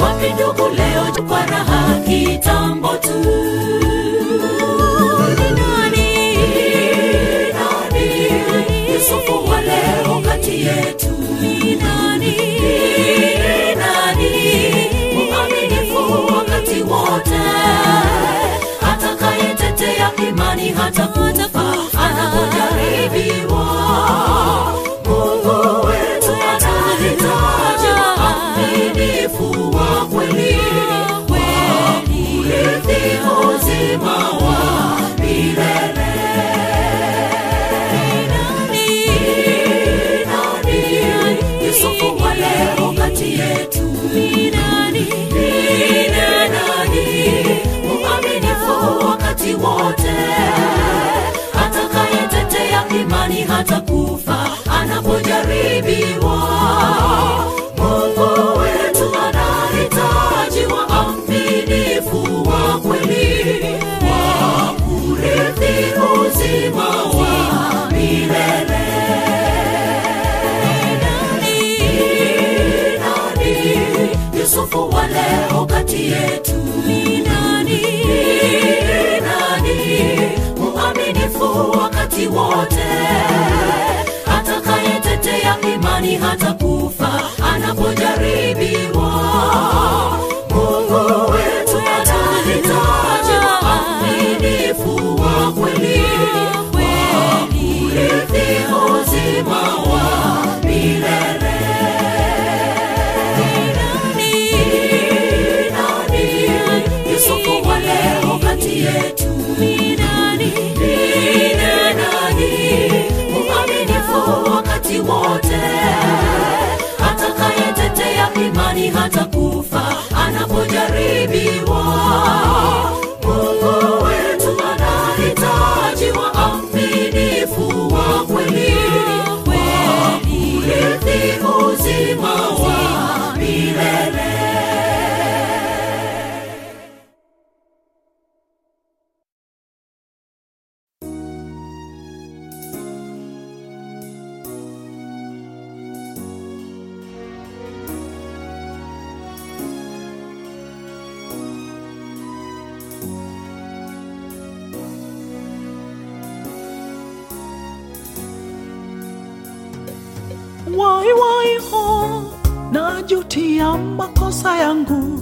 wapi ndugu leo kwa raha kitambo tu imani hata kufa anapojaribiwa. Mungu wetu anahitaji waaminifu wa kweli wa kurithi uzima wa milele. Yusufu wa leo kati yetu ni nani? Ni nani? Mwaminifu wakati wote imani hata kufa anapojaribiwa. Mungu wetu anahitaji waaminifu wa kweli. Wa kurithi uzima leo kati yetu. Ni najutia makosa yangu.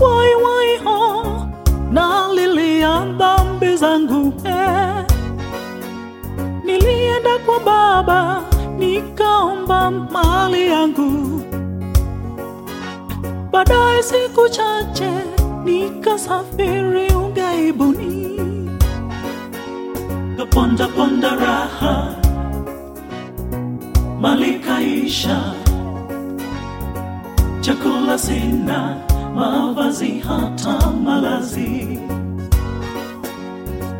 Wai wai ho, nalilia dhambi zangu. Eh. Nilienda kwa baba nikaomba mali yangu. Baadaye siku chache nikasafiri ugaibuni, kaponda ponda raha mali kaisha, chakula sina, mavazi hata malazi,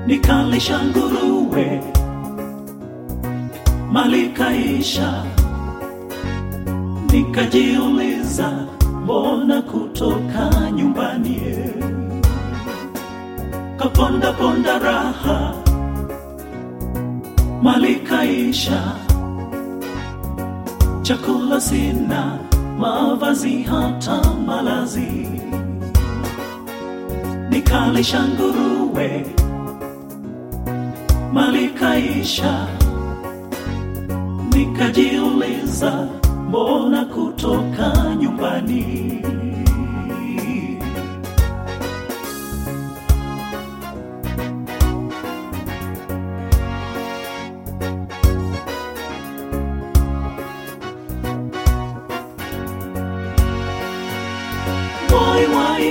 nikalisha nguruwe, malikaisha, nikajiuliza mbona kutoka nyumbani? Kaponda ponda raha, malikaisha chakula sina, mavazi hata malazi, nikalisha nguruwe, malikaisha nikajiuliza mbona kutoka nyumbani.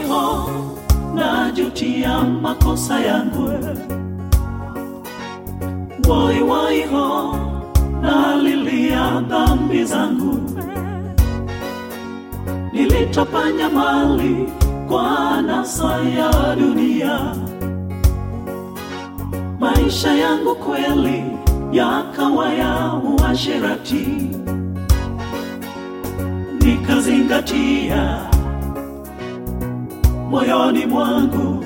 Ho, najutia makosa yangu. woi woi ho, nalilia dhambi zangu. Nilitapanya mali kwa nasa ya dunia. Maisha yangu kweli yakawa ya uasherati, nikazingatia moyoni mwangu,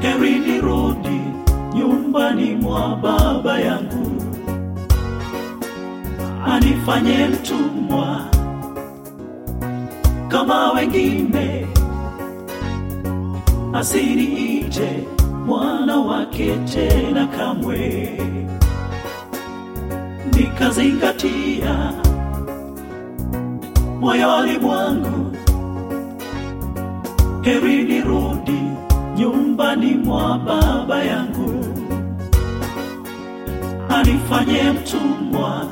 heri nirudi nyumbani mwa baba yangu, anifanye mtumwa kama wengine, asiniite mwana wake tena kamwe. Nikazingatia moyoni mwangu, heri nirudi nyumbani mwa baba yangu, anifanye mtumwa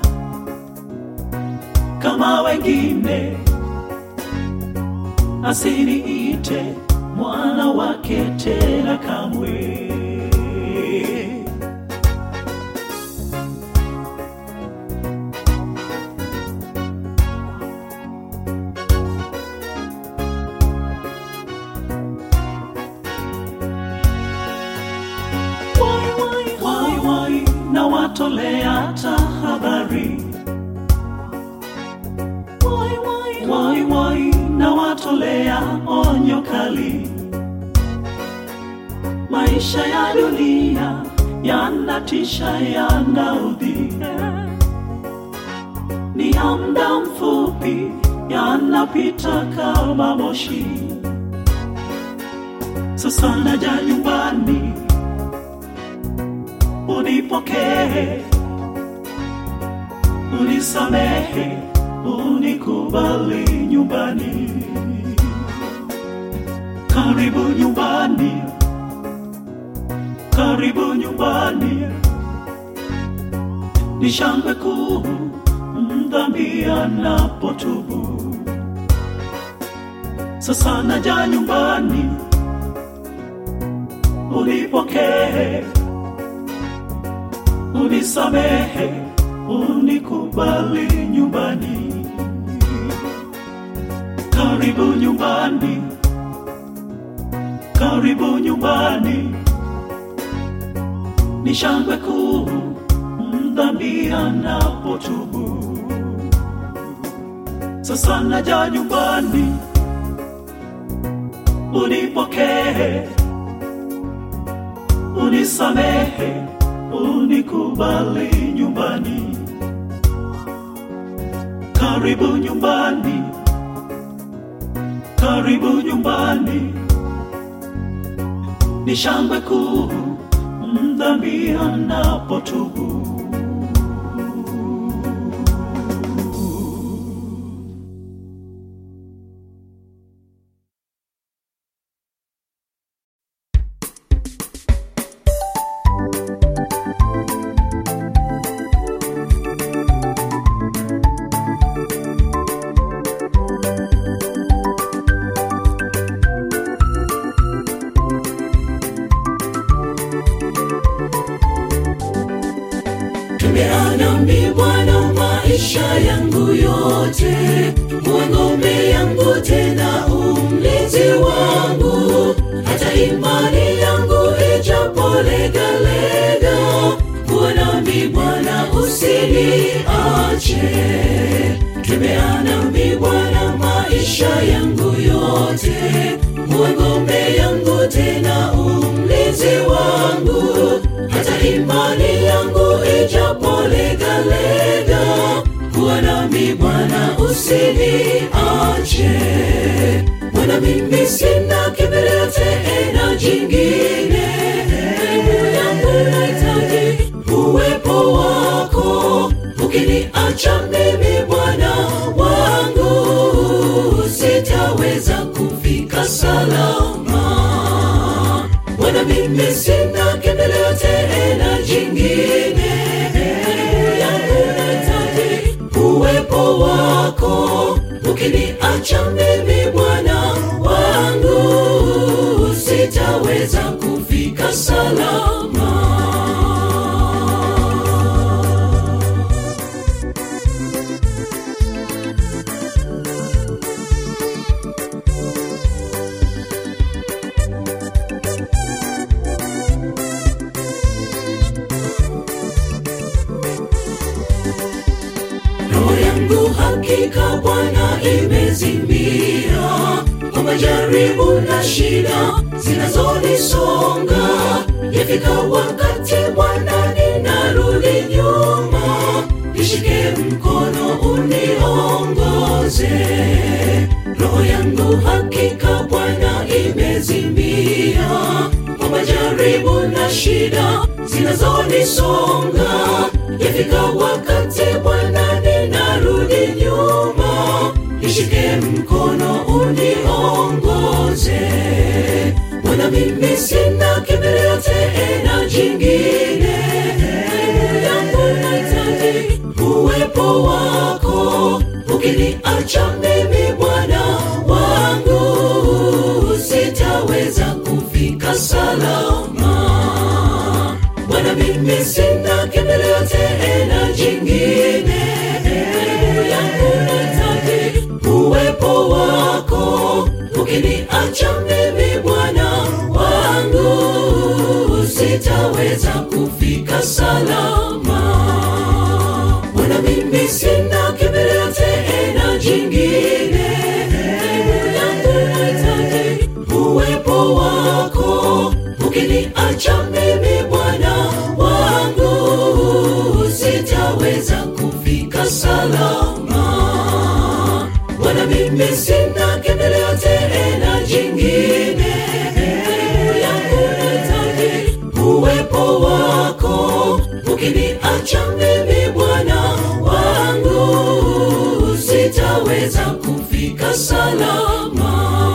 kama wengine, asiniite mwana wake tena kamwe. Wai, wai, na watolea onyo kali. Maisha ya dunia yanatisha, yanaudhi, ni ya muda mfupi, yanapita kama moshi. Sasa naja nyumbani, unipokee, unisamehe, unikubali nyumbani. Karibu nyumbani, karibu nyumbani, ni shangwe kuu mdhambi anapotubu. Sasa naja nyumbani, unipokee, unisamehe, unikubali nyumbani. Karibu nyumbani, karibu nyumbani, ni shangwe kuu mdhambi anapotubu. Sasa naja nyumbani, unipokee, unisamehe, unikubali nyumbani. Karibu nyumbani, karibu nyumbani, ni shangwe kuu mdhambi anapotubu. Imani yangu ijapolegalega, kuwa nami Bwana usiniache. Bwana, mimi sina kimbilio tena jingine, yangu nahitaji uwepo wako. Ukiniacha mimi Bwana wangu, sitaweza kufika salama. Bwana, mimi sina kimbilio tena Ukiniacha hakika Bwana imezimia kwa majaribu na shida zinazonisonga. Yafika wakati Bwana ninarudi nyuma, nishike mkono uniongoze. Roho yangu hakika Bwana imezimia kwa majaribu na shida zinazonisonga. Yafika wakati mkono uniongoze. Bwana, mimi sina kimbilio tena jingine, yangu naitaji uwepo wako. Ukiniacha mimi Bwana wangu, sitaweza kufika salama. Bwana, mimi sina Ukiniacha mimi Bwana wangu, sitaweza kufika salama. Kufika salama.